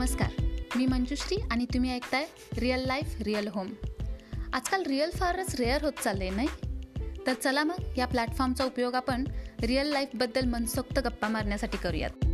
नमस्कार. मी मंजुश्री आणि तुम्ही ऐकताय रिअल लाईफ रिअल होम आजकाल रिअल फारच रेअर होत चालले नाही? तर चला मग या प्लॅटफॉर्मचा उपयोग आपण रिअल लाईफबद्दल मनसोक्त गप्पा मारण्यासाठी करूयात.